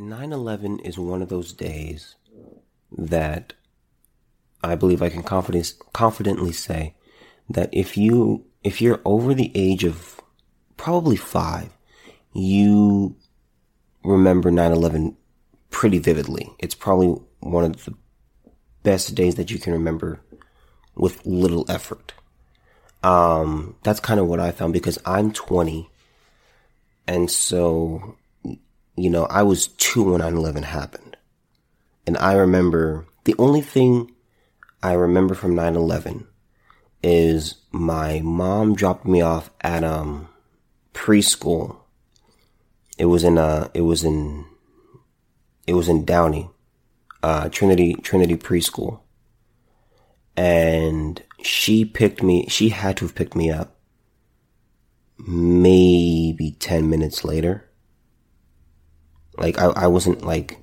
9 11 is one of those days that I believe I can confidence, confidently say that if you, if you're over the age of probably five, you remember 9 11 pretty vividly. It's probably one of the best days that you can remember with little effort. Um, that's kind of what I found because I'm 20. And so, you know, I was two when 9-11 happened. And I remember the only thing I remember from 9-11 is my mom dropped me off at, um, preschool. It was in, uh, it was in, it was in Downey, uh, Trinity, Trinity preschool and she picked me, she had to have picked me up maybe 10 minutes later. Like, I, I wasn't like,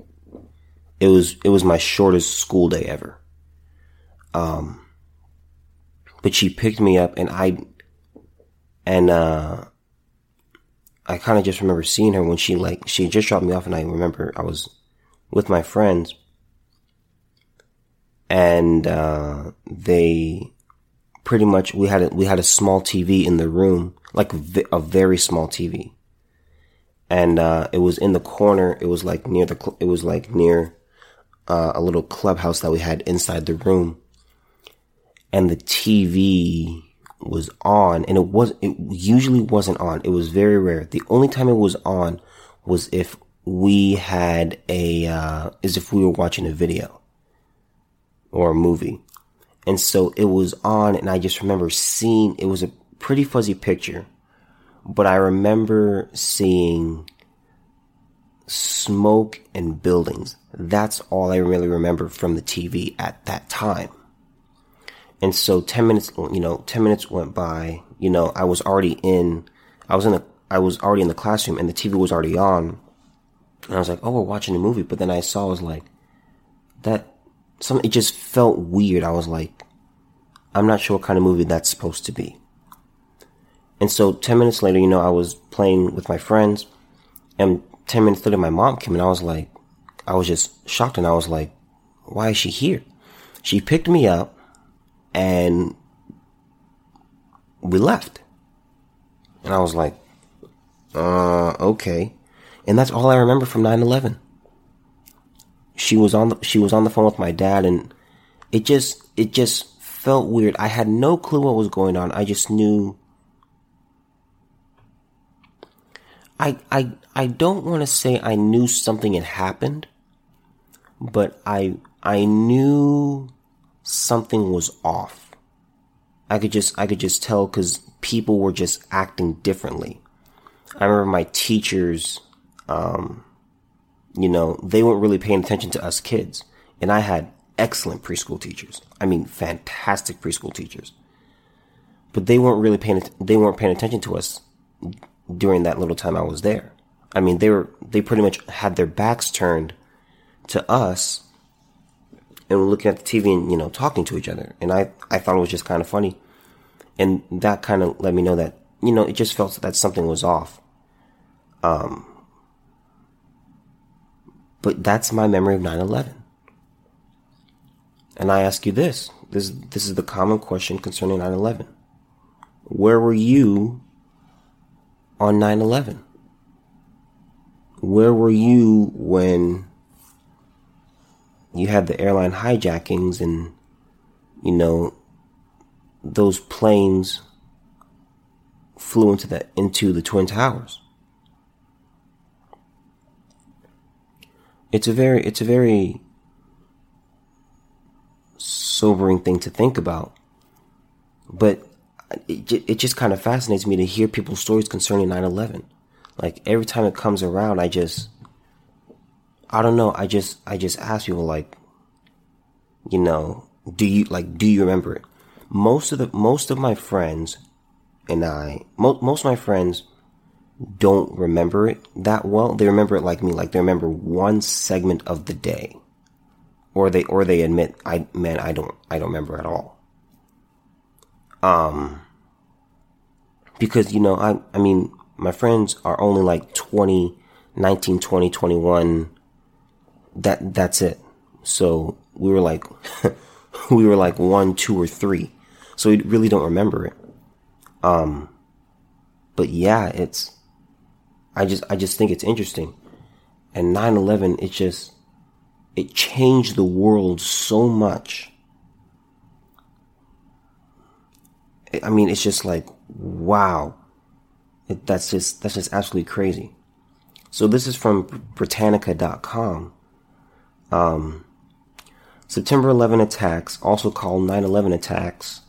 it was, it was my shortest school day ever. Um, but she picked me up and I, and, uh, I kind of just remember seeing her when she like, she just dropped me off and I remember I was with my friends and uh, they pretty much we had a, we had a small TV in the room, like a very small TV, and uh, it was in the corner. It was like near the it was like near uh, a little clubhouse that we had inside the room, and the TV was on, and it was it usually wasn't on. It was very rare. The only time it was on was if we had a uh, is if we were watching a video or a movie. And so it was on and I just remember seeing, it was a pretty fuzzy picture, but I remember seeing smoke and buildings. That's all I really remember from the TV at that time. And so 10 minutes, you know, 10 minutes went by, you know, I was already in, I was in the, I was already in the classroom and the TV was already on. And I was like, oh, we're watching a movie. But then I saw, I was like, that, some it just felt weird. I was like, I'm not sure what kind of movie that's supposed to be. And so 10 minutes later, you know, I was playing with my friends and 10 minutes later, my mom came and I was like, I was just shocked and I was like, why is she here? She picked me up and we left. And I was like, uh, okay. And that's all I remember from 9-11 she was on the, she was on the phone with my dad and it just it just felt weird. I had no clue what was going on. I just knew I I I don't want to say I knew something had happened, but I I knew something was off. I could just I could just tell cuz people were just acting differently. I remember my teachers um you know, they weren't really paying attention to us kids. And I had excellent preschool teachers. I mean, fantastic preschool teachers. But they weren't really paying, they weren't paying attention to us during that little time I was there. I mean, they were, they pretty much had their backs turned to us and were looking at the TV and, you know, talking to each other. And I, I thought it was just kind of funny. And that kind of let me know that, you know, it just felt that something was off. Um, but that's my memory of 9-11. And I ask you this. This, this is the common question concerning 9-11. Where were you on 9-11? Where were you when you had the airline hijackings and, you know, those planes flew into the, into the Twin Towers? it's a very it's a very sobering thing to think about. But it, it just kind of fascinates me to hear people's stories concerning 9/11. Like every time it comes around, I just I don't know, I just I just ask people like you know, do you like do you remember it? Most of the most of my friends and I most most of my friends don't remember it that well. They remember it like me, like they remember one segment of the day. Or they, or they admit, I, man, I don't, I don't remember at all. Um, because, you know, I, I mean, my friends are only like 20, 19, 20, 21, that that's it. So we were like, we were like one, two, or three. So we really don't remember it. Um, but yeah, it's, I just, I just think it's interesting. And 9-11, it just, it changed the world so much. I mean, it's just like, wow. It, that's just, that's just absolutely crazy. So this is from Britannica.com. Um, September 11 attacks, also called 9-11 attacks,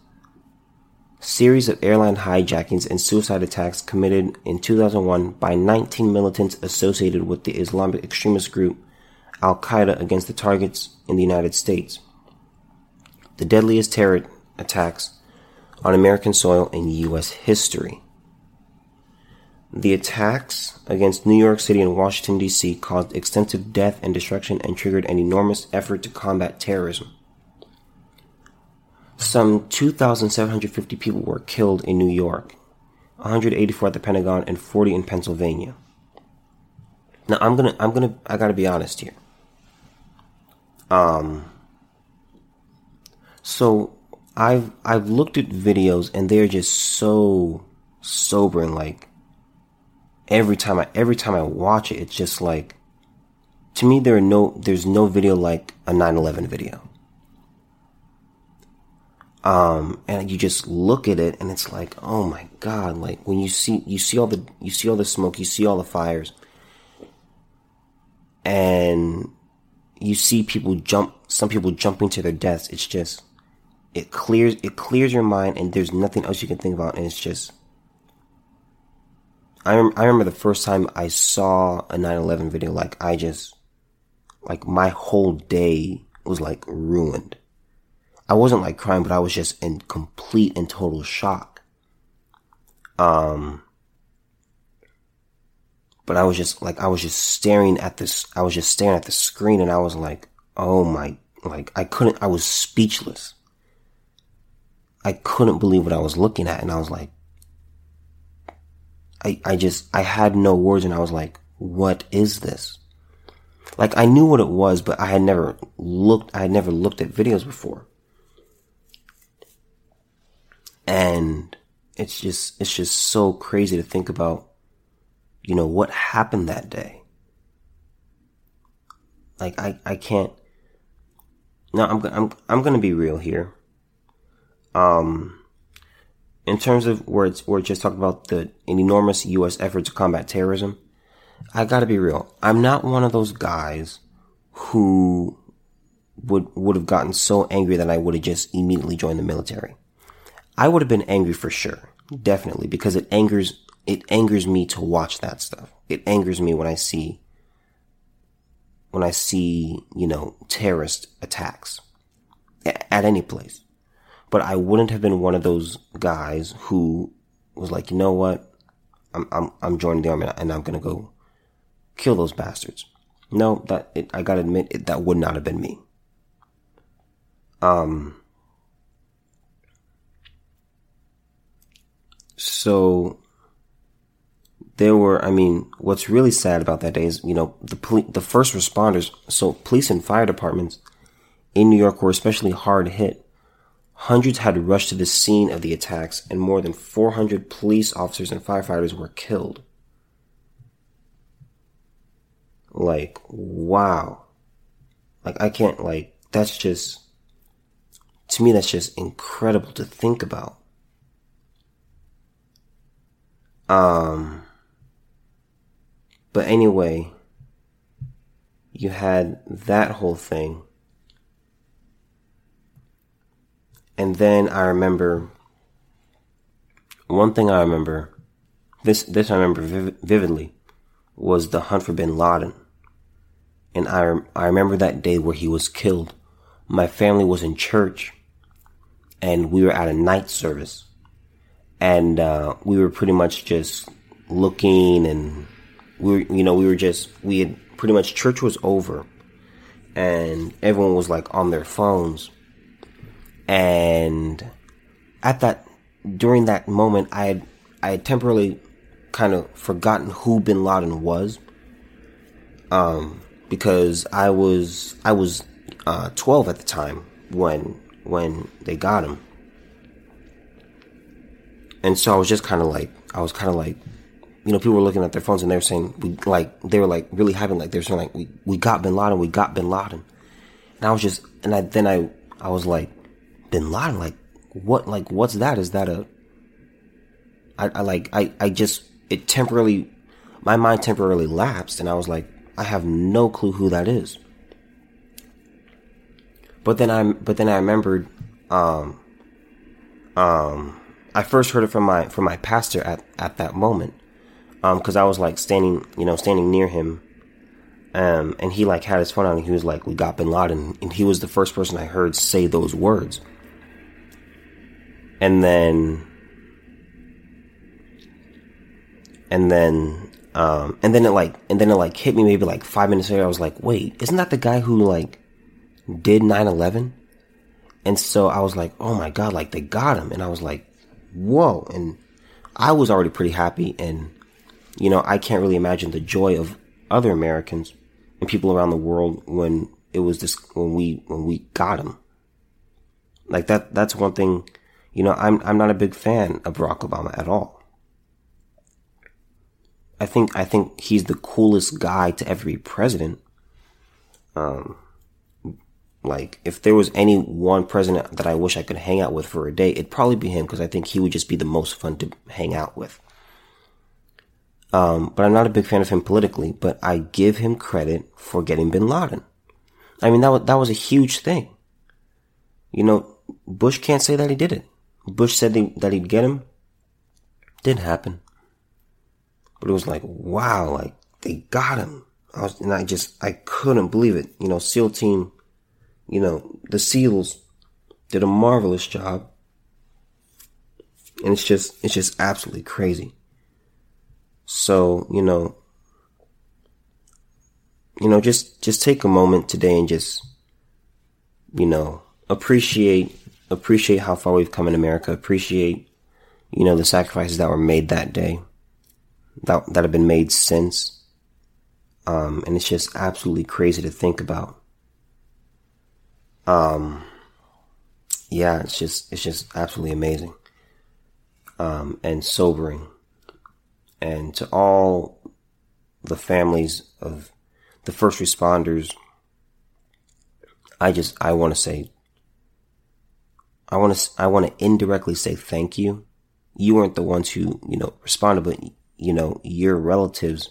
series of airline hijackings and suicide attacks committed in 2001 by 19 militants associated with the Islamic extremist group Al Qaeda against the targets in the United States. The deadliest terror attacks on American soil in U.S. history. The attacks against New York City and Washington, D.C. caused extensive death and destruction and triggered an enormous effort to combat terrorism. Some 2,750 people were killed in New York, 184 at the Pentagon, and 40 in Pennsylvania. Now I'm gonna, I'm gonna, I gotta be honest here. Um, so I've, I've looked at videos and they're just so sobering. Like every time I, every time I watch it, it's just like, to me, there are no, there's no video like a 9-11 video. Um, and you just look at it and it's like, oh my God, like when you see, you see all the, you see all the smoke, you see all the fires and you see people jump, some people jumping to their deaths. It's just, it clears, it clears your mind and there's nothing else you can think about. And it's just, I, rem- I remember the first time I saw a 9-11 video, like I just, like my whole day was like ruined. I wasn't like crying, but I was just in complete and total shock. Um, but I was just like, I was just staring at this, I was just staring at the screen and I was like, oh my, like I couldn't, I was speechless. I couldn't believe what I was looking at and I was like, I, I just, I had no words and I was like, what is this? Like I knew what it was, but I had never looked, I had never looked at videos before. And it's just, it's just so crazy to think about, you know, what happened that day. Like I, I can't, no, I'm, I'm, I'm gonna be real here. Um, in terms of where it's, where just talking about the, an enormous U.S. effort to combat terrorism, I gotta be real. I'm not one of those guys who would, would have gotten so angry that I would have just immediately joined the military. I would have been angry for sure. Definitely. Because it angers, it angers me to watch that stuff. It angers me when I see, when I see, you know, terrorist attacks at any place. But I wouldn't have been one of those guys who was like, you know what? I'm, I'm, I'm joining the army and I'm going to go kill those bastards. No, that, it, I gotta admit, it, that would not have been me. Um, So there were, I mean, what's really sad about that day is, you know, the poli- the first responders, so police and fire departments in New York were especially hard hit. Hundreds had rushed to the scene of the attacks and more than 400 police officers and firefighters were killed. Like, wow. Like, I can't, like, that's just, to me, that's just incredible to think about. Um, but anyway, you had that whole thing. And then I remember one thing I remember this this I remember vividly was the hunt for bin Laden. And I I remember that day where he was killed. My family was in church and we were at a night service and uh, we were pretty much just looking and we were, you know we were just we had pretty much church was over and everyone was like on their phones and at that during that moment i had i had temporarily kind of forgotten who bin laden was. Um because I was I was uh, 12 at the time when when they got him, and so I was just kind of like I was kind of like, you know, people were looking at their phones and they were saying we like they were like really having like they were saying like we we got Bin Laden, we got Bin Laden, and I was just and I then I I was like, Bin Laden, like what like what's that? Is that a I, I like I I just it temporarily my mind temporarily lapsed and I was like I have no clue who that is. But then I but then I remembered um um I first heard it from my from my pastor at at that moment. Um cuz I was like standing, you know, standing near him. Um and he like had his phone on and he was like we got bin Laden and he was the first person I heard say those words. And then and then um, and then it like, and then it like hit me maybe like five minutes later. I was like, wait, isn't that the guy who like did 9-11? And so I was like, oh my God, like they got him. And I was like, whoa. And I was already pretty happy. And, you know, I can't really imagine the joy of other Americans and people around the world when it was this, when we, when we got him. Like that, that's one thing, you know, I'm, I'm not a big fan of Barack Obama at all. I think I think he's the coolest guy to ever be president. Um, like if there was any one president that I wish I could hang out with for a day, it'd probably be him because I think he would just be the most fun to hang out with. Um, but I'm not a big fan of him politically, but I give him credit for getting Bin Laden. I mean that was that was a huge thing. You know, Bush can't say that he did it. Bush said that he'd get him. Didn't happen. But it was like, wow, like they got him. I was, and I just, I couldn't believe it. You know, SEAL team, you know, the SEALs did a marvelous job. And it's just, it's just absolutely crazy. So, you know, you know, just, just take a moment today and just, you know, appreciate, appreciate how far we've come in America. Appreciate, you know, the sacrifices that were made that day that that have been made since. Um, and it's just absolutely crazy to think about. Um, yeah, it's just it's just absolutely amazing. Um, and sobering. And to all the families of the first responders, I just I want to say I want to I want to indirectly say thank you. You weren't the ones who you know responded, but you know, your relatives,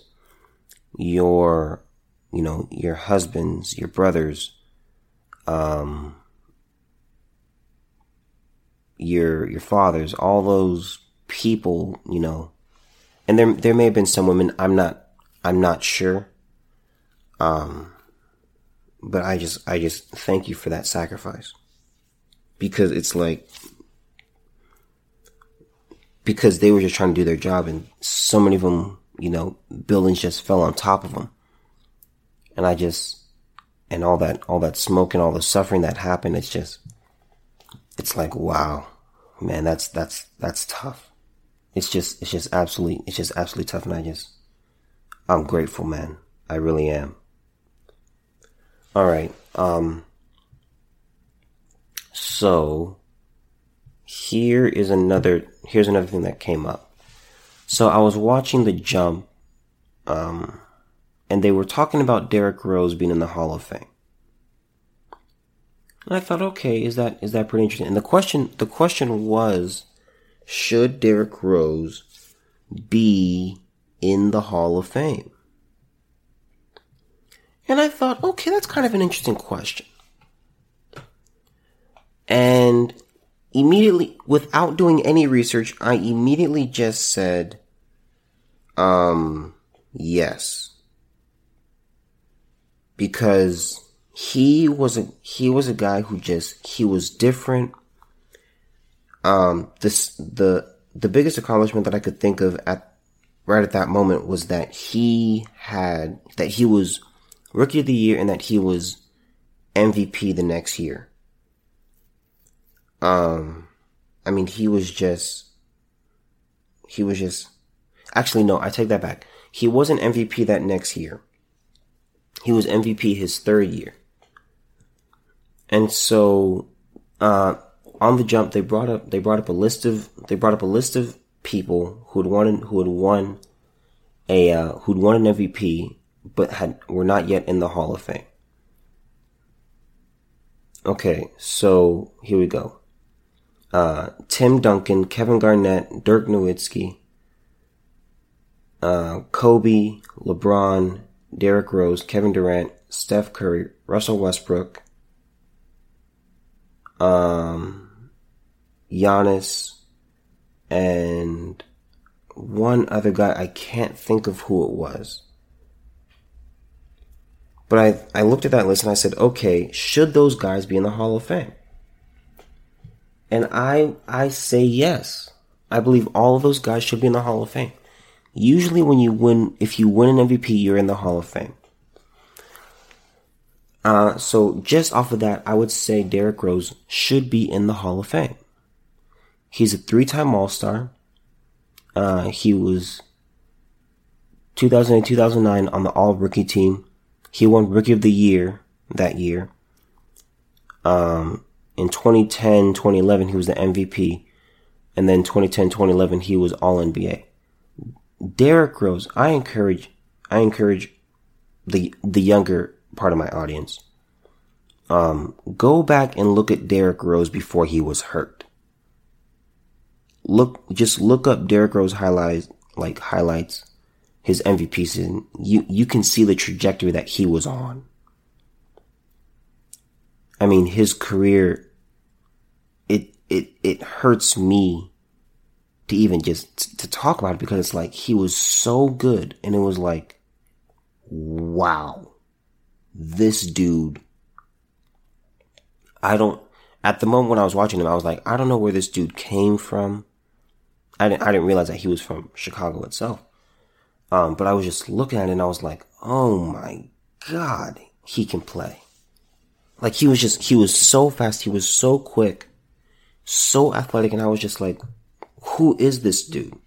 your, you know, your husbands, your brothers, um, your, your fathers, all those people, you know, and there, there may have been some women, I'm not, I'm not sure. Um, but I just, I just thank you for that sacrifice because it's like, because they were just trying to do their job and so many of them, you know, buildings just fell on top of them. And I just, and all that, all that smoke and all the suffering that happened, it's just, it's like, wow, man, that's, that's, that's tough. It's just, it's just absolutely, it's just absolutely tough. And I just, I'm grateful, man. I really am. All right. Um, so here is another here's another thing that came up. So I was watching the jump, um, and they were talking about Derrick Rose being in the Hall of Fame. And I thought, okay, is that is that pretty interesting? And the question the question was, should Derrick Rose be in the Hall of Fame? And I thought, okay, that's kind of an interesting question. And immediately, without doing any research, I immediately just said, um, yes. Because he was a, he was a guy who just, he was different. Um, this, the, the biggest accomplishment that I could think of at, right at that moment was that he had, that he was rookie of the year and that he was MVP the next year. Um, I mean, he was just, he was just, actually, no, I take that back. He wasn't MVP that next year. He was MVP his third year. And so, uh, on the jump, they brought up, they brought up a list of, they brought up a list of people who had won, who had won a, uh, who'd won an MVP, but had, were not yet in the Hall of Fame. Okay, so here we go. Uh, Tim Duncan, Kevin Garnett, Dirk Nowitzki, uh, Kobe, LeBron, Derrick Rose, Kevin Durant, Steph Curry, Russell Westbrook, um, Giannis, and one other guy. I can't think of who it was. But I, I looked at that list and I said, okay, should those guys be in the Hall of Fame? And I, I say yes. I believe all of those guys should be in the Hall of Fame. Usually when you win, if you win an MVP, you're in the Hall of Fame. Uh, so just off of that, I would say Derrick Rose should be in the Hall of Fame. He's a three-time All-Star. Uh, he was 2008, 2009 on the All Rookie team. He won Rookie of the Year that year. Um, in 2010, 2011, he was the MVP. And then 2010, 2011, he was All NBA. Derrick Rose, I encourage, I encourage the, the younger part of my audience. Um, go back and look at Derrick Rose before he was hurt. Look, just look up Derrick Rose highlights, like highlights, his MVP season. You, you can see the trajectory that he was on. I mean, his career, it, it, hurts me to even just to talk about it because it's like he was so good and it was like, wow, this dude. I don't, at the moment when I was watching him, I was like, I don't know where this dude came from. I didn't, I didn't realize that he was from Chicago itself. Um, but I was just looking at it and I was like, oh my God, he can play. Like he was just, he was so fast. He was so quick, so athletic. And I was just like, who is this dude?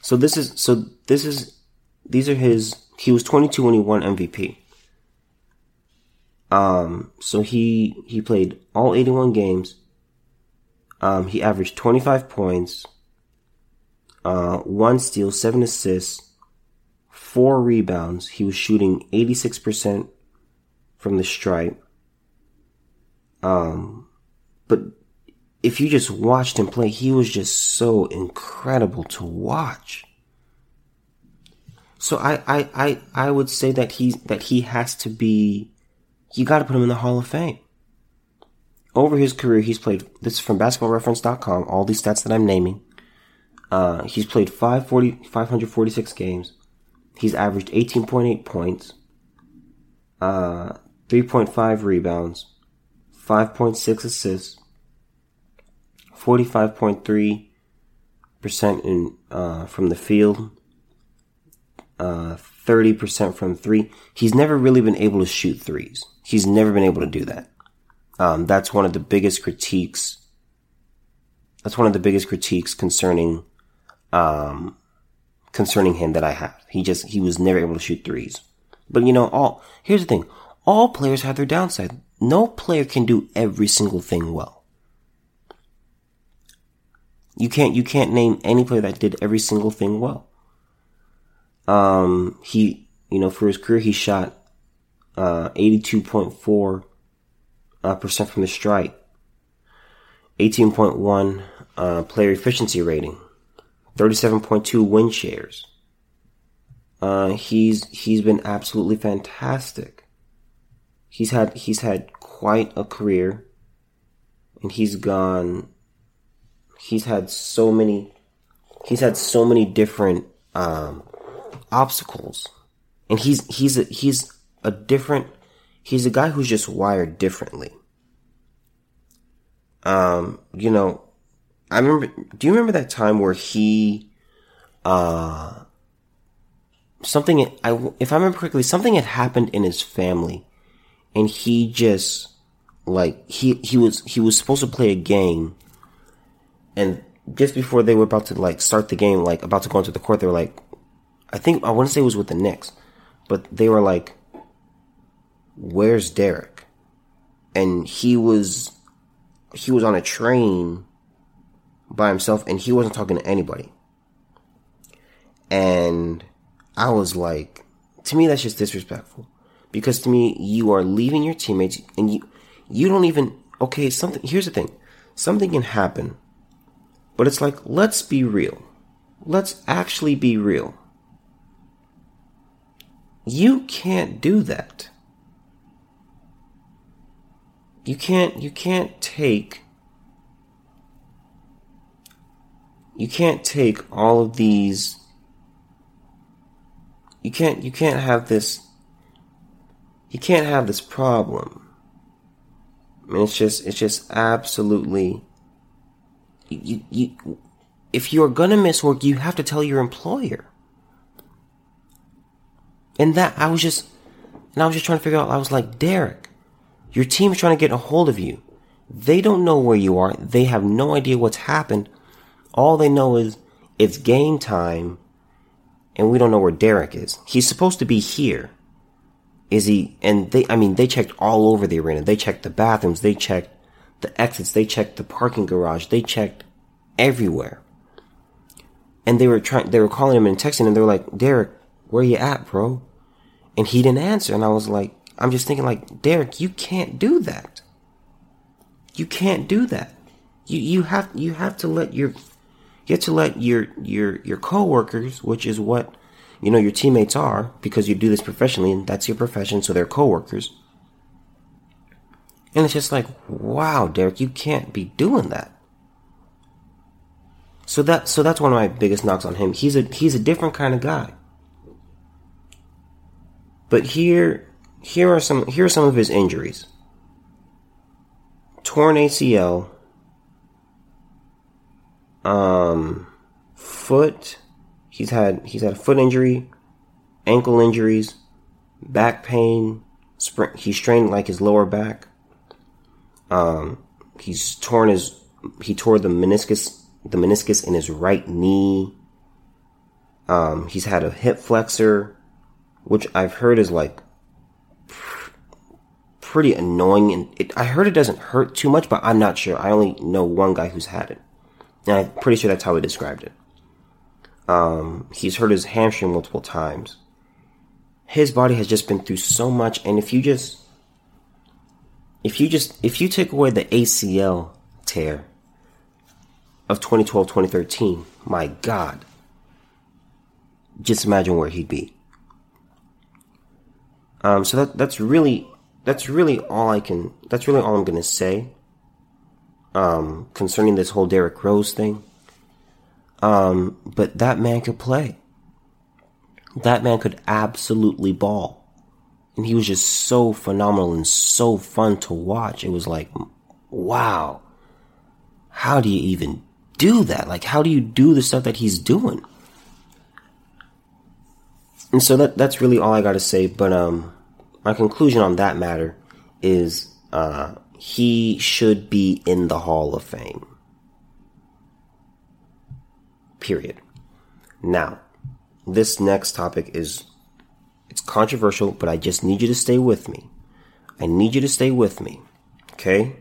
So this is, so this is, these are his, he was 22 when he won MVP. Um, so he, he played all 81 games. Um, he averaged 25 points, uh, one steal, seven assists, four rebounds. He was shooting 86% from the stripe. Um, but if you just watched him play, he was just so incredible to watch. So I, I, I, I would say that he, that he has to be, you gotta put him in the Hall of Fame. Over his career, he's played, this is from basketballreference.com, all these stats that I'm naming. Uh, he's played 540, 546 games. He's averaged 18.8 points, uh, 3.5 rebounds, 5.6 assists, 45.3% in, uh, from the field, uh, 30% from three. He's never really been able to shoot threes. He's never been able to do that. Um, that's one of the biggest critiques. That's one of the biggest critiques concerning, um, concerning him that I have. He just, he was never able to shoot threes. But you know, all, here's the thing. All players have their downside. No player can do every single thing well. You can't, you can't name any player that did every single thing well. Um, he, you know, for his career, he shot, uh, 82.4 uh, percent from the strike, 18.1, uh, player efficiency rating, 37.2 win shares. Uh, he's, he's been absolutely fantastic. He's had, he's had quite a career and he's gone, he's had so many, he's had so many different, um, obstacles. And he's he's a, he's a different he's a guy who's just wired differently. Um, you know, I remember do you remember that time where he uh something I if I remember correctly something had happened in his family and he just like he he was he was supposed to play a game and just before they were about to like start the game like about to go into the court they were like I think I want to say it was with the Knicks. but they were like, "Where's Derrick?" And he was he was on a train by himself and he wasn't talking to anybody. And I was like, to me, that's just disrespectful. Because to me, you are leaving your teammates and you, you don't even, okay, something, here's the thing. Something can happen, but it's like, let's be real. Let's actually be real. You can't do that. You can't, you can't take, you can't take all of these, you can't, you can't have this, you can't have this problem. I mean, it's just, it's just absolutely, you, you, if you're gonna miss work, you have to tell your employer. And that, I was just, and I was just trying to figure out, I was like, Derrick, your team is trying to get a hold of you. They don't know where you are. They have no idea what's happened. All they know is it's game time and we don't know where Derrick is. He's supposed to be here. Is he? And they, I mean, they checked all over the arena. They checked the bathrooms. They checked the exits. They checked the parking garage. They checked everywhere. And they were trying, they were calling him and texting and they were like, Derrick, where you at, bro? And he didn't answer. And I was like, I'm just thinking like, Derrick, you can't do that. You can't do that. You, you have, you have to let your, you have to let your, your, your coworkers, which is what, you know, your teammates are, because you do this professionally and that's your profession, so they're coworkers. And it's just like, wow, Derrick, you can't be doing that. So that, so that's one of my biggest knocks on him. He's a, he's a different kind of guy. But here, here are some here are some of his injuries. Torn ACL, um, foot. He's had he's had a foot injury, ankle injuries, back pain. Spring, he strained like his lower back. Um, he's torn his he tore the meniscus the meniscus in his right knee. Um, he's had a hip flexor which I've heard is like pretty annoying. And it, I heard it doesn't hurt too much, but I'm not sure. I only know one guy who's had it, and I'm pretty sure that's how he described it. Um, he's hurt his hamstring multiple times. His body has just been through so much, and if you just, if you just, if you take away the ACL tear of 2012, 2013, my God, just imagine where he'd be. Um, so that that's really that's really all I can. That's really all I'm gonna say. Um, concerning this whole Derrick Rose thing. Um, but that man could play. That man could absolutely ball, and he was just so phenomenal and so fun to watch. It was like, wow, how do you even do that? Like, how do you do the stuff that he's doing? And so that that's really all I got to say. But um, my conclusion on that matter is uh, he should be in the Hall of Fame. Period. Now, this next topic is it's controversial, but I just need you to stay with me. I need you to stay with me. Okay?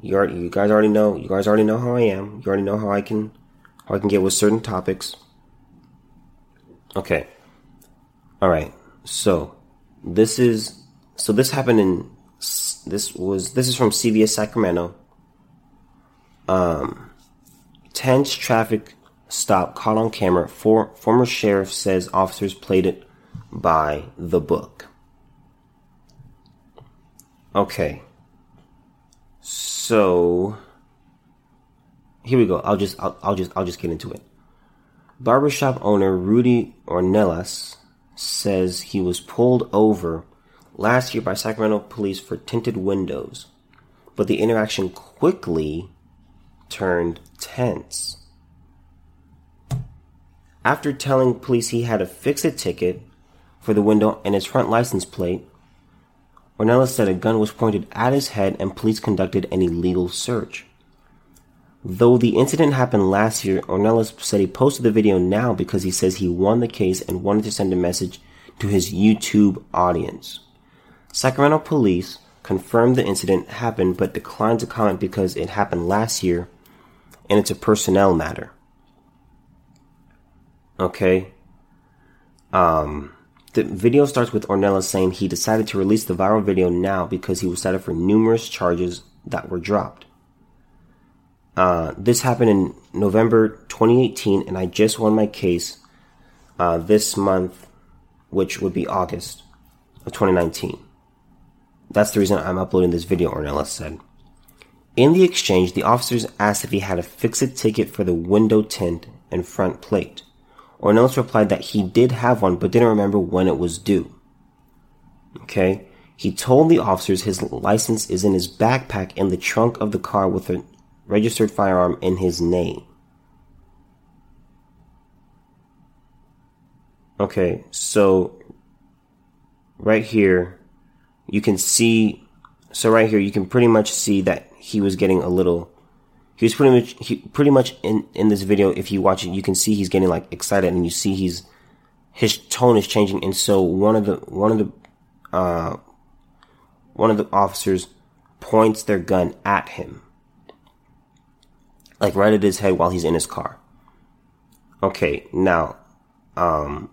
You already, you guys already know. You guys already know how I am. You already know how I can how I can get with certain topics. Okay. All right. So, this is so this happened in this was this is from CBS Sacramento. Um, tense traffic stop caught on camera. For, former sheriff says officers played it by the book. Okay. So here we go. I'll just I'll, I'll just I'll just get into it. Barbershop owner Rudy Ornelas says he was pulled over last year by Sacramento police for tinted windows, but the interaction quickly turned tense. After telling police he had to fix a ticket for the window and his front license plate, Ornelas said a gun was pointed at his head and police conducted an illegal search. Though the incident happened last year, Ornelas said he posted the video now because he says he won the case and wanted to send a message to his YouTube audience. Sacramento police confirmed the incident happened but declined to comment because it happened last year and it's a personnel matter. Okay. Um, the video starts with Ornelas saying he decided to release the viral video now because he was cited for numerous charges that were dropped. Uh, this happened in November 2018, and I just won my case uh, this month, which would be August of 2019. That's the reason I'm uploading this video, Ornelas said. In the exchange, the officers asked if he had a fix-it ticket for the window tint and front plate. Ornelas replied that he did have one, but didn't remember when it was due. Okay? He told the officers his license is in his backpack in the trunk of the car with a registered firearm in his name. Okay, so right here, you can see, so right here, you can pretty much see that he was getting a little, he was pretty much, he, pretty much in, in this video, if you watch it, you can see he's getting like excited and you see he's, his tone is changing. And so one of the, one of the, uh, one of the officers points their gun at him like right at his head while he's in his car. Okay, now, um,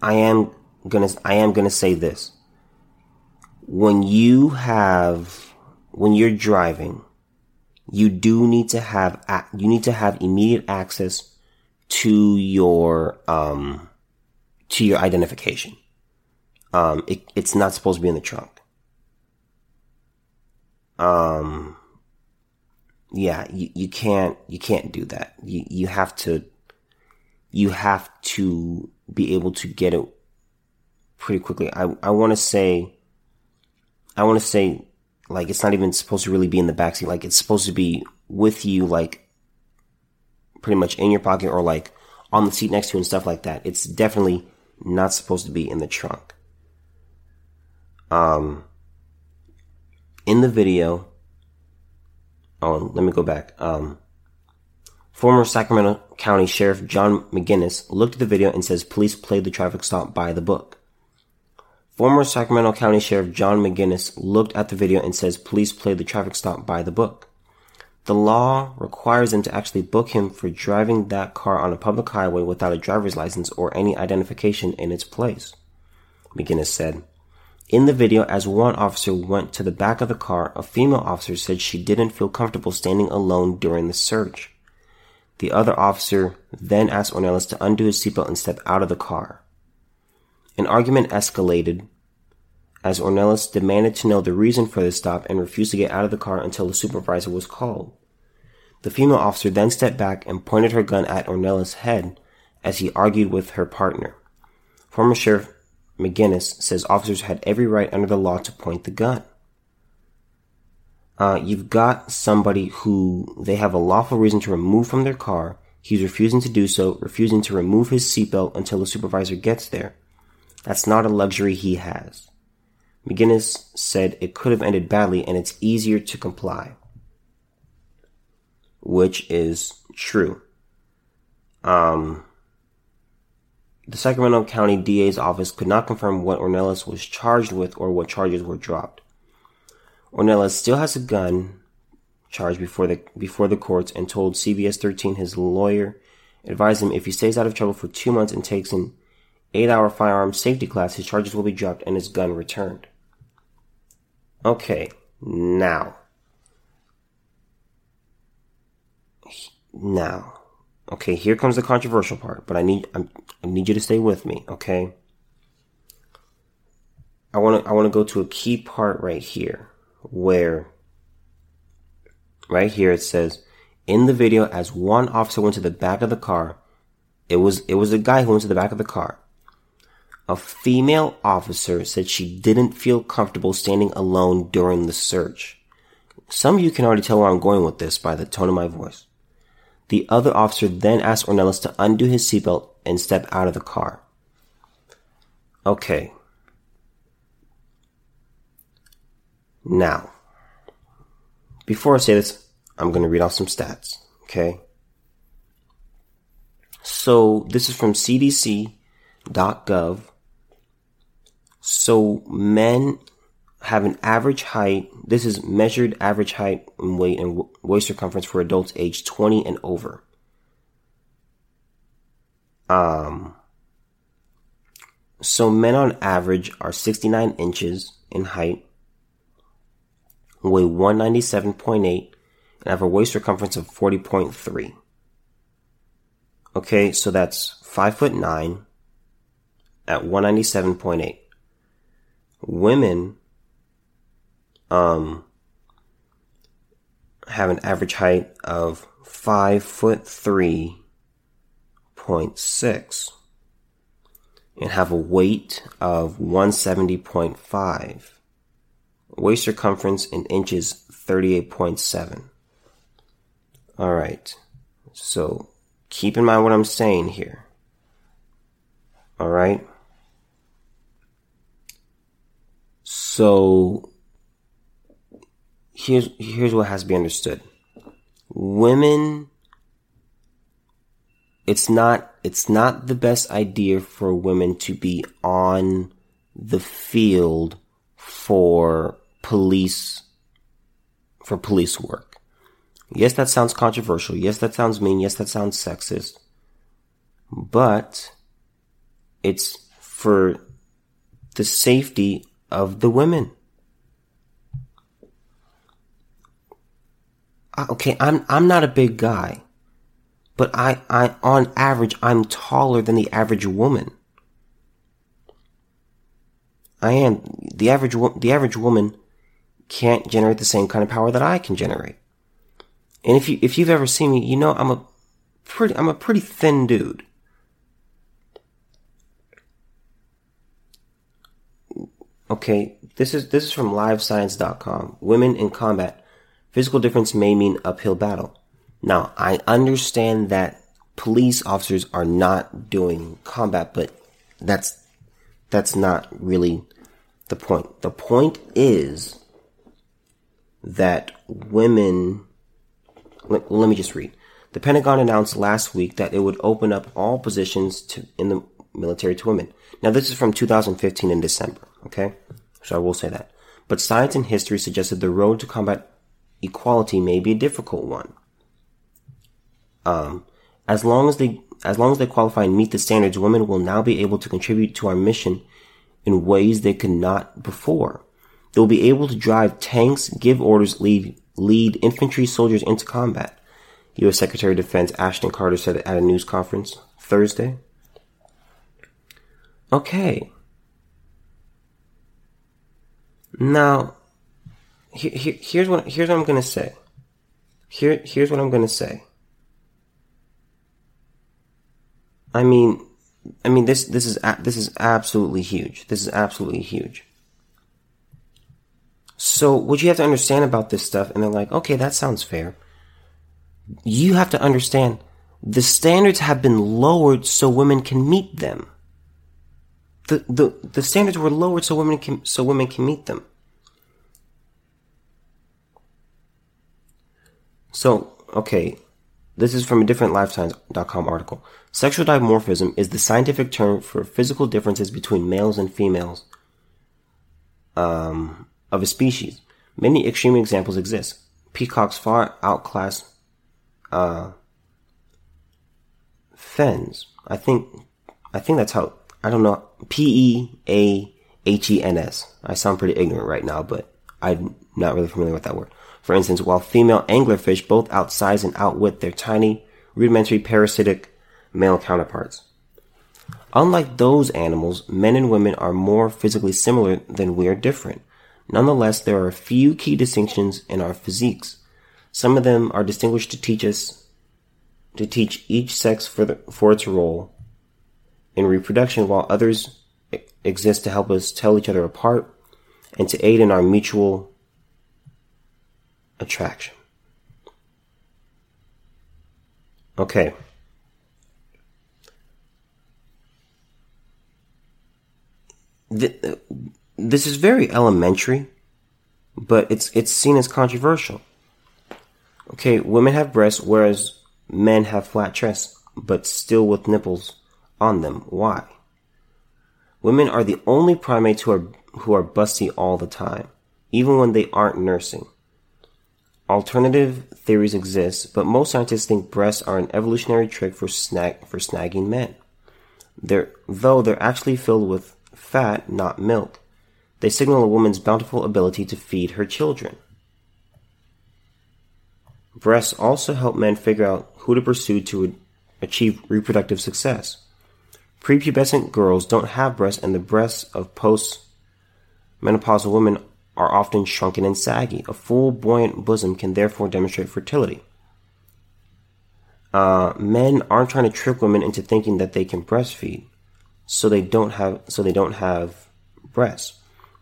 I am gonna, I am gonna say this. When you have, when you're driving, you do need to have, you need to have immediate access to your, um, to your identification. Um, it, it's not supposed to be in the trunk. Um, yeah, you, you can't, you can't do that. You, you have to, you have to be able to get it pretty quickly. I, I want to say, I want to say, like, it's not even supposed to really be in the backseat. Like, it's supposed to be with you, like, pretty much in your pocket or like on the seat next to you and stuff like that. It's definitely not supposed to be in the trunk. Um, in the video, oh, let me go back. Um, former Sacramento County Sheriff John McGinnis looked at the video and says police played the traffic stop by the book. Former Sacramento County Sheriff John McGinnis looked at the video and says police played the traffic stop by the book. The law requires them to actually book him for driving that car on a public highway without a driver's license or any identification in its place, McGinnis said. In the video, as one officer went to the back of the car, a female officer said she didn't feel comfortable standing alone during the search. The other officer then asked Ornelas to undo his seatbelt and step out of the car. An argument escalated as Ornelas demanded to know the reason for the stop and refused to get out of the car until the supervisor was called. The female officer then stepped back and pointed her gun at Ornelas' head as he argued with her partner. Former Sheriff McGinnis says officers had every right under the law to point the gun. Uh, you've got somebody who they have a lawful reason to remove from their car. He's refusing to do so, refusing to remove his seatbelt until the supervisor gets there. That's not a luxury he has. McGinnis said it could have ended badly and it's easier to comply. Which is true. Um, the Sacramento County DA's office could not confirm what Ornelas was charged with or what charges were dropped. Ornelas still has a gun charge before the before the courts and told CBS 13 his lawyer advised him if he stays out of trouble for two months and takes an eight-hour firearm safety class, his charges will be dropped and his gun returned. Okay, now. Now. Okay, here comes the controversial part, but I need I'm, i need you to stay with me, okay? I want to I want to go to a key part right here where right here it says in the video as one officer went to the back of the car, it was it was a guy who went to the back of the car. A female officer said she didn't feel comfortable standing alone during the search. Some of you can already tell where I'm going with this by the tone of my voice. The other officer then asked Ornelas to undo his seatbelt and step out of the car. Okay. Now, before I say this, I'm going to read off some stats. Okay. So this is from cdc.gov. So men have an average height. This is measured average height and weight and waist circumference for adults aged 20 and over. Um, so men on average are 69 inches in height, weigh 197.8, and have a waist circumference of 40.3. Okay, so that's 5 foot 9 at 197.8. Women um have an average height of 5 foot 3.6 and have a weight of 170.5. Waist circumference in inches 38.7. All right. So keep in mind what I'm saying here. All right. So here's here's what has to be understood. Women it's not it's not the best idea for women to be on the field for police for police work. Yes, that sounds controversial. Yes, that sounds mean. Yes, that sounds sexist. But it's for the safety of the women. Okay, I'm I'm not a big guy but I, I, on average, I'm taller than the average woman. I am. The average, the average woman can't generate the same kind of power that I can generate. And if you, if you've ever seen me, you know I'm a pretty, I'm a pretty thin dude. Okay, this is, this is from livescience.com. Women in combat. Physical difference may mean uphill battle. Now, I understand that police officers are not doing combat, but that's, that's not really the point. The point is that women, let, let me just read. The Pentagon announced last week that it would open up all positions to, in the military to women. Now, this is from 2015 in December, okay? So I will say that. But science and history suggested the road to combat equality may be a difficult one. Um, as long as they as long as they qualify and meet the standards, women will now be able to contribute to our mission in ways they could not before. They'll be able to drive tanks, give orders, lead lead infantry soldiers into combat. U.S. Secretary of Defense Ashton Carter said at a news conference Thursday. Okay. Now, here, here's what here's what I'm gonna say. Here, here's what I'm gonna say. I mean, I mean this this is this is absolutely huge. This is absolutely huge. So what you have to understand about this stuff, and they're like, okay, that sounds fair. You have to understand the standards have been lowered so women can meet them. The the the standards were lowered so women can so women can meet them. So okay, this is from a different Lifetimes.com article. Sexual dimorphism is the scientific term for physical differences between males and females um, of a species. Many extreme examples exist. Peacocks far outclass uh, fens. I think I think that's how I don't know P E A H E N S. I sound pretty ignorant right now, but I'm not really familiar with that word. For instance, while female anglerfish both outsize and outwit their tiny, rudimentary parasitic male counterparts. Unlike those animals, men and women are more physically similar than we are different. Nonetheless, there are a few key distinctions in our physiques. Some of them are distinguished to teach us, to teach each sex for, the, for its role in reproduction, while others exist to help us tell each other apart and to aid in our mutual attraction. Okay. This is very elementary, but it's it's seen as controversial. Okay, women have breasts, whereas men have flat chests, but still with nipples on them. Why? Women are the only primates who are who are busty all the time, even when they aren't nursing. Alternative theories exist, but most scientists think breasts are an evolutionary trick for snag for snagging men. They're, though they're actually filled with fat, not milk. They signal a woman's bountiful ability to feed her children. Breasts also help men figure out who to pursue to achieve reproductive success. Prepubescent girls don't have breasts, and the breasts of post-menopausal women are often shrunken and saggy. A full, buoyant bosom can therefore demonstrate fertility. Uh, men aren't trying to trick women into thinking that they can breastfeed, so they don't have so they don't have breasts.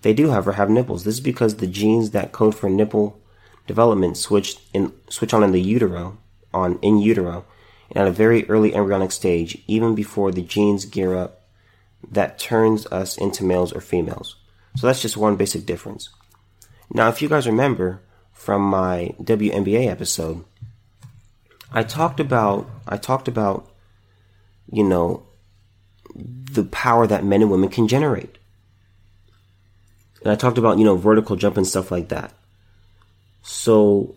They do, however, have nipples. This is because the genes that code for nipple development switch in switch on in the utero on in utero at a very early embryonic stage, even before the genes gear up that turns us into males or females. So that's just one basic difference. Now, if you guys remember from my WNBA episode, I talked about I talked about you know the power that men and women can generate. And I talked about, you know, vertical jump and stuff like that. So,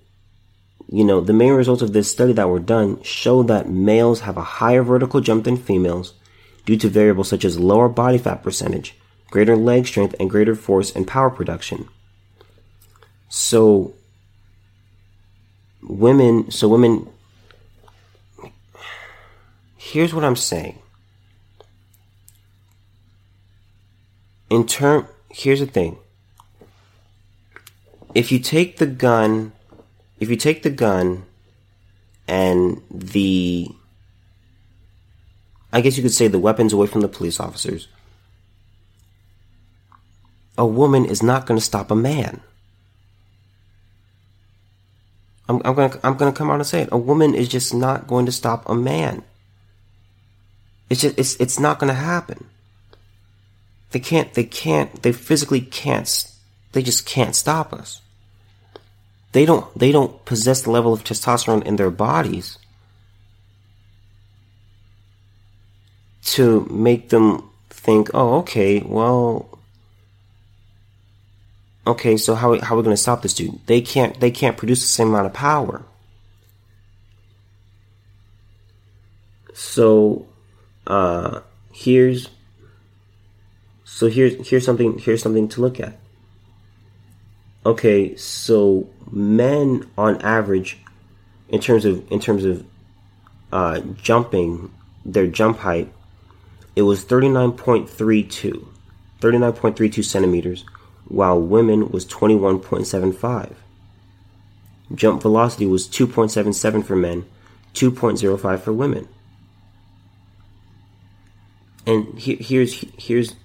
you know, the main results of this study that were done show that males have a higher vertical jump than females due to variables such as lower body fat percentage, greater leg strength, and greater force and power production. So, women, so women, here's what I'm saying. In term, here's the thing. If you take the gun, if you take the gun and the, I guess you could say the weapons away from the police officers, a woman is not going to stop a man. I'm, I'm gonna I'm gonna come out and say it. A woman is just not going to stop a man. It's just it's it's not gonna happen. They can't they can't they physically can't they just can't stop us. They don't they don't possess the level of testosterone in their bodies to make them think, oh, okay, well, okay, so how how are we going to stop this dude? They can't they can't produce the same amount of power. So uh here's so here's here's something here's something to look at. Okay, so men on average in terms of in terms of uh, jumping their jump height it was 39.32 39.32 centimeters while women was 21.75. Jump velocity was 2.77 for men, 2.05 for women. And he, here's here's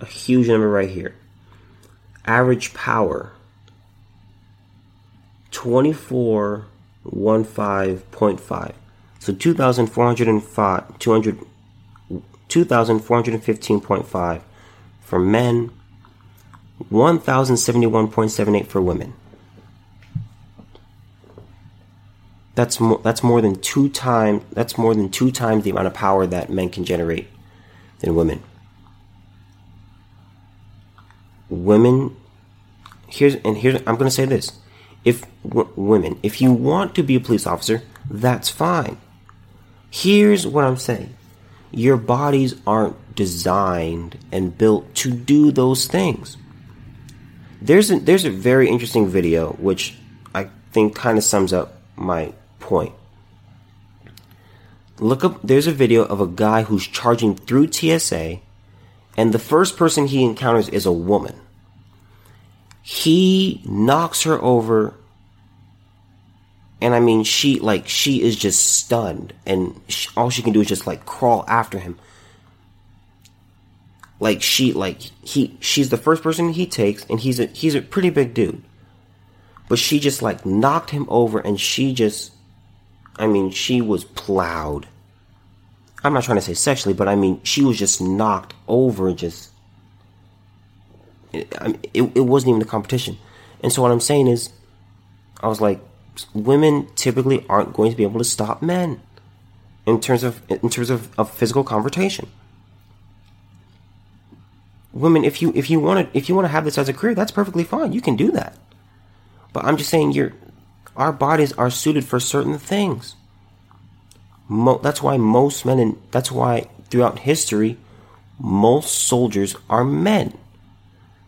a huge number right here. Average power 2415.5. So 2405 200 2415.5 for men 1071.78 for women. That's more, that's more than two times that's more than two times the amount of power that men can generate than women. Women here's and here's I'm going to say this. If w- women, if you want to be a police officer, that's fine. Here's what I'm saying. Your bodies aren't designed and built to do those things. There's a, there's a very interesting video which I think kind of sums up my point. Look up there's a video of a guy who's charging through TSA and the first person he encounters is a woman. He knocks her over and I mean she like she is just stunned and she, all she can do is just like crawl after him. Like she like he she's the first person he takes and he's a he's a pretty big dude. But she just like knocked him over and she just i mean she was plowed i'm not trying to say sexually but i mean she was just knocked over just it, it, it wasn't even a competition and so what i'm saying is i was like women typically aren't going to be able to stop men in terms of in terms of, of physical confrontation. Women, if you if you want to if you want to have this as a career, that's perfectly fine. You can do that. But I'm just saying, you're our bodies are suited for certain things. Mo- that's why most men, and that's why throughout history, most soldiers are men,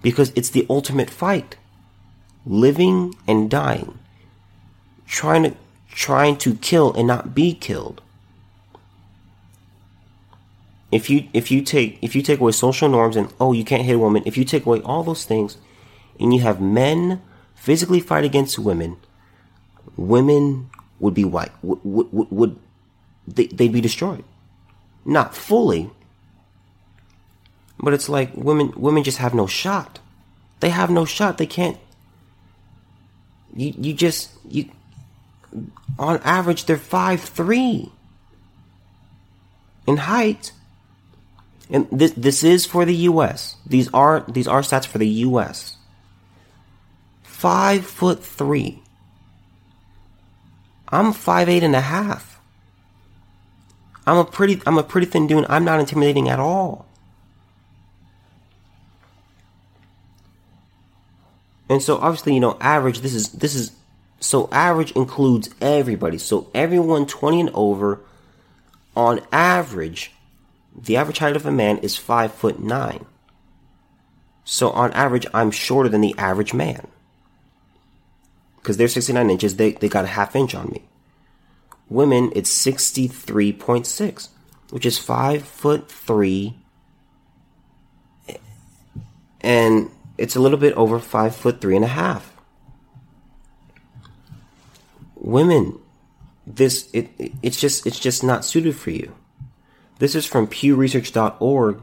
because it's the ultimate fight, living and dying, trying to trying to kill and not be killed. If you if you take if you take away social norms and oh you can't hit a woman, if you take away all those things, and you have men physically fight against women, women would be white would would, would they, they'd be destroyed. Not fully, but it's like women women just have no shot. They have no shot. They can't. You you just you. On average, they're five three in height. And this this is for the U.S. These are these are stats for the U.S. Five foot three. I'm five eight and a half. I'm a pretty I'm a pretty thin dude. I'm not intimidating at all. And so obviously, you know, average this is this is so average includes everybody. So everyone 20 and over on average, the average height of a man is 5 foot 9. So on average, I'm shorter than the average man. Because they're 69 inches, they, they got a half inch on me. Women, it's 63.6, which is 5 foot 3 and it's a little bit over five foot three and a half. Women, this it it's just it's just not suited for you. This is from PewResearch.org,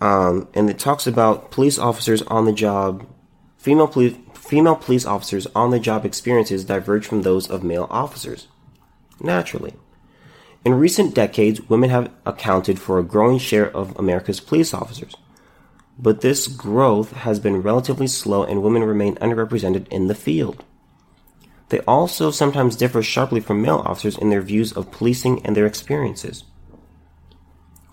um, and it talks about police officers on the job. Female female police officers on the job experiences diverge from those of male officers. Naturally. In recent decades, women have accounted for a growing share of America's police officers but this growth has been relatively slow and women remain underrepresented in the field. They also sometimes differ sharply from male officers in their views of policing and their experiences.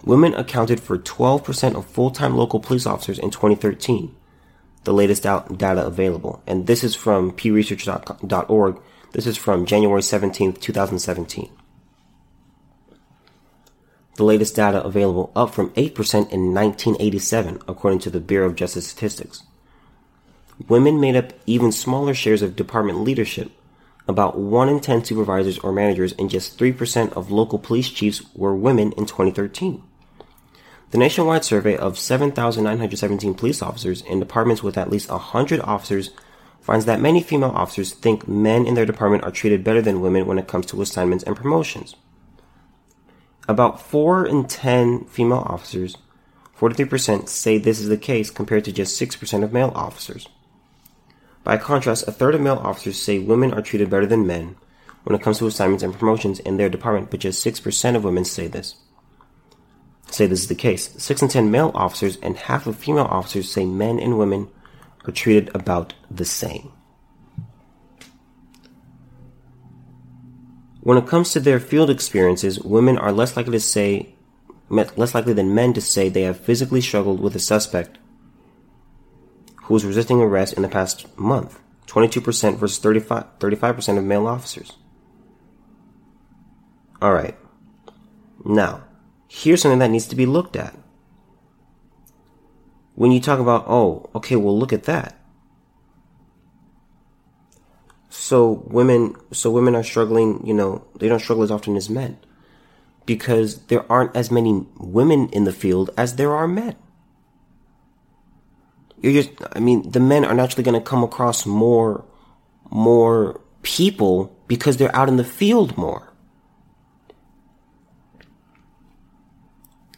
Women accounted for 12% of full-time local police officers in 2013, the latest data available. And this is from pewresearch.org. This is from January 17, 2017 the latest data available up from 8% in 1987, according to the Bureau of Justice Statistics. Women made up even smaller shares of department leadership. About 1 in 10 supervisors or managers and just 3% of local police chiefs were women in 2013. The nationwide survey of 7,917 police officers in departments with at least 100 officers finds that many female officers think men in their department are treated better than women when it comes to assignments and promotions. About 4 in 10 female officers, 43%, say this is the case compared to just 6% of male officers. By contrast, a third of male officers say women are treated better than men when it comes to assignments and promotions in their department, but just 6% of women say this. Say this is the case. 6 in 10 male officers and half of female officers say men and women are treated about the same. When it comes to their field experiences, women are less likely to say, less likely than men to say they have physically struggled with a suspect who was resisting arrest in the past month. 22% versus 35, 35% of male officers. Alright. Now, here's something that needs to be looked at. When you talk about, oh, okay, well, look at that. So women, so women are struggling, you know, they don't struggle as often as men because there aren't as many women in the field as there are men. You're just, I mean, the men are naturally going to come across more, more people because they're out in the field more.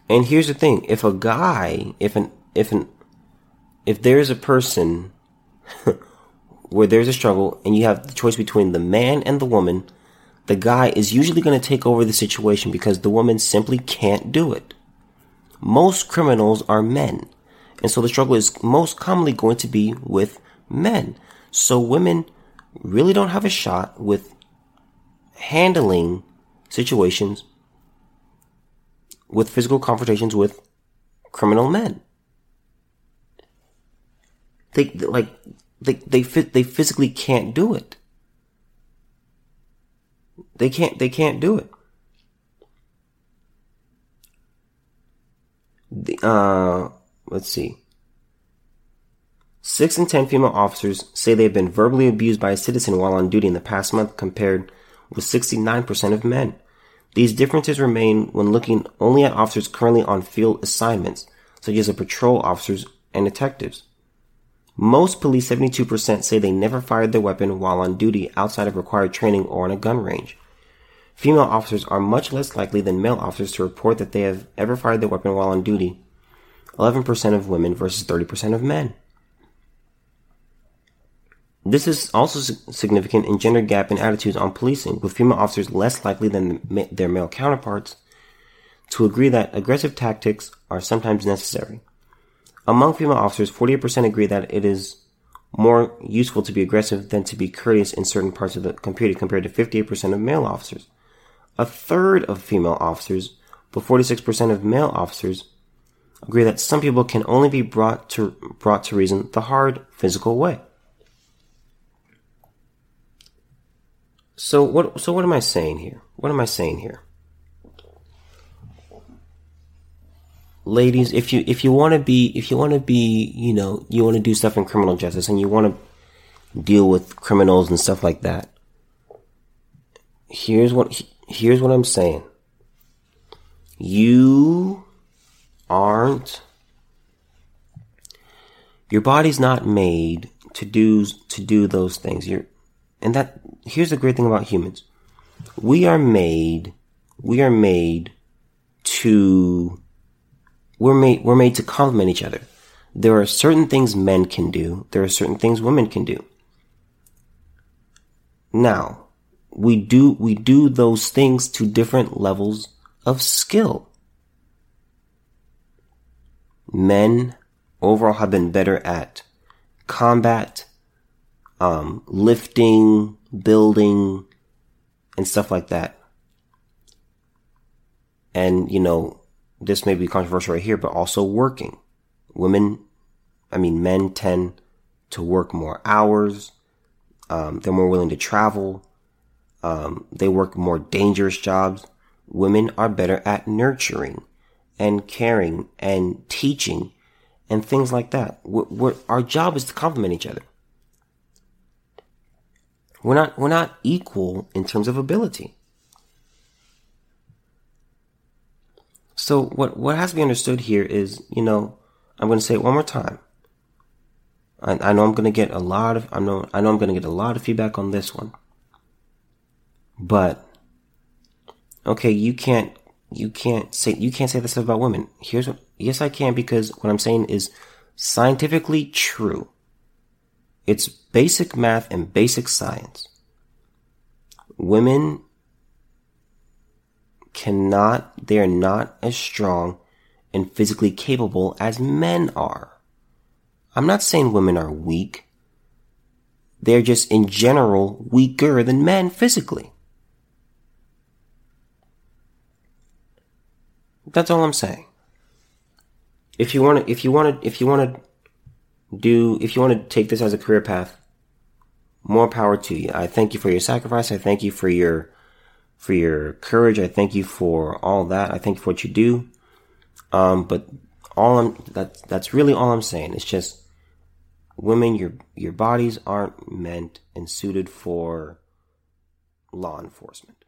And here's the thing: if a guy, if an, if an, if there's a person where there's a struggle and you have the choice between the man and the woman, the guy is usually going to take over the situation because the woman simply can't do it. Most criminals are men. And so the struggle is most commonly going to be with men. So women, really don't have a shot with handling situations with physical confrontations with criminal men. They like they they fit they physically can't do it. They can't they can't do it. The, uh let's see. Six in ten female officers say they have been verbally abused by a citizen while on duty in the past month compared with 69% of men. These differences remain when looking only at officers currently on field assignments, such as patrol officers and detectives. Most police 72% say they never fired their weapon while on duty outside of required training or on a gun range. Female officers are much less likely than male officers to report that they have ever fired their weapon while on duty. 11% of women versus 30% of men. This is also significant in gender gap in attitudes on policing, with female officers less likely than their male counterparts to agree that aggressive tactics are sometimes necessary. Among female officers, 48% agree that it is more useful to be aggressive than to be courteous in certain parts of the computer compared to 58% of male officers. A third of female officers, but 46% of male officers agree that some people can only be brought to, brought to reason the hard physical way. So what, so what am I saying here? What am I saying here? Ladies, if you if you want to be if you want to be you know you want to do stuff in criminal justice and you want to deal with criminals and stuff like that. Here's what here's what I'm saying. You aren't your body's not made to do to do those things. You're and that here's the great thing about humans. We are made we are made to we're made, we're made to complement each other. There are certain things men can do. There are certain things women can do. Now, we do, we do those things to different levels of skill. Men overall have been better at combat, um, lifting, building, and stuff like that. And, you know, this may be controversial right here, but also working. Women, I mean, men tend to work more hours. Um, they're more willing to travel. Um, they work more dangerous jobs. Women are better at nurturing and caring and teaching and things like that. We're, we're, our job is to complement each other. We're not, we're not equal in terms of ability. So what what has to be understood here is, you know, I'm going to say it one more time. I, I know I'm going to get a lot of I know I know I'm going to get a lot of feedback on this one. But okay, you can't you can't say you can't say this about women. Here's what yes I can because what I'm saying is scientifically true. It's basic math and basic science. Women cannot, they are not as strong and physically capable as men are. I'm not saying women are weak. They're just in general weaker than men physically. That's all I'm saying. If you want to, if you want to, if you want to do, if you want to take this as a career path, more power to you. I thank you for your sacrifice. I thank you for your for your courage. I thank you for all that. I thank you for what you do. Um, but all I'm, that, that's really all I'm saying. It's just women, your, your bodies aren't meant and suited for law enforcement.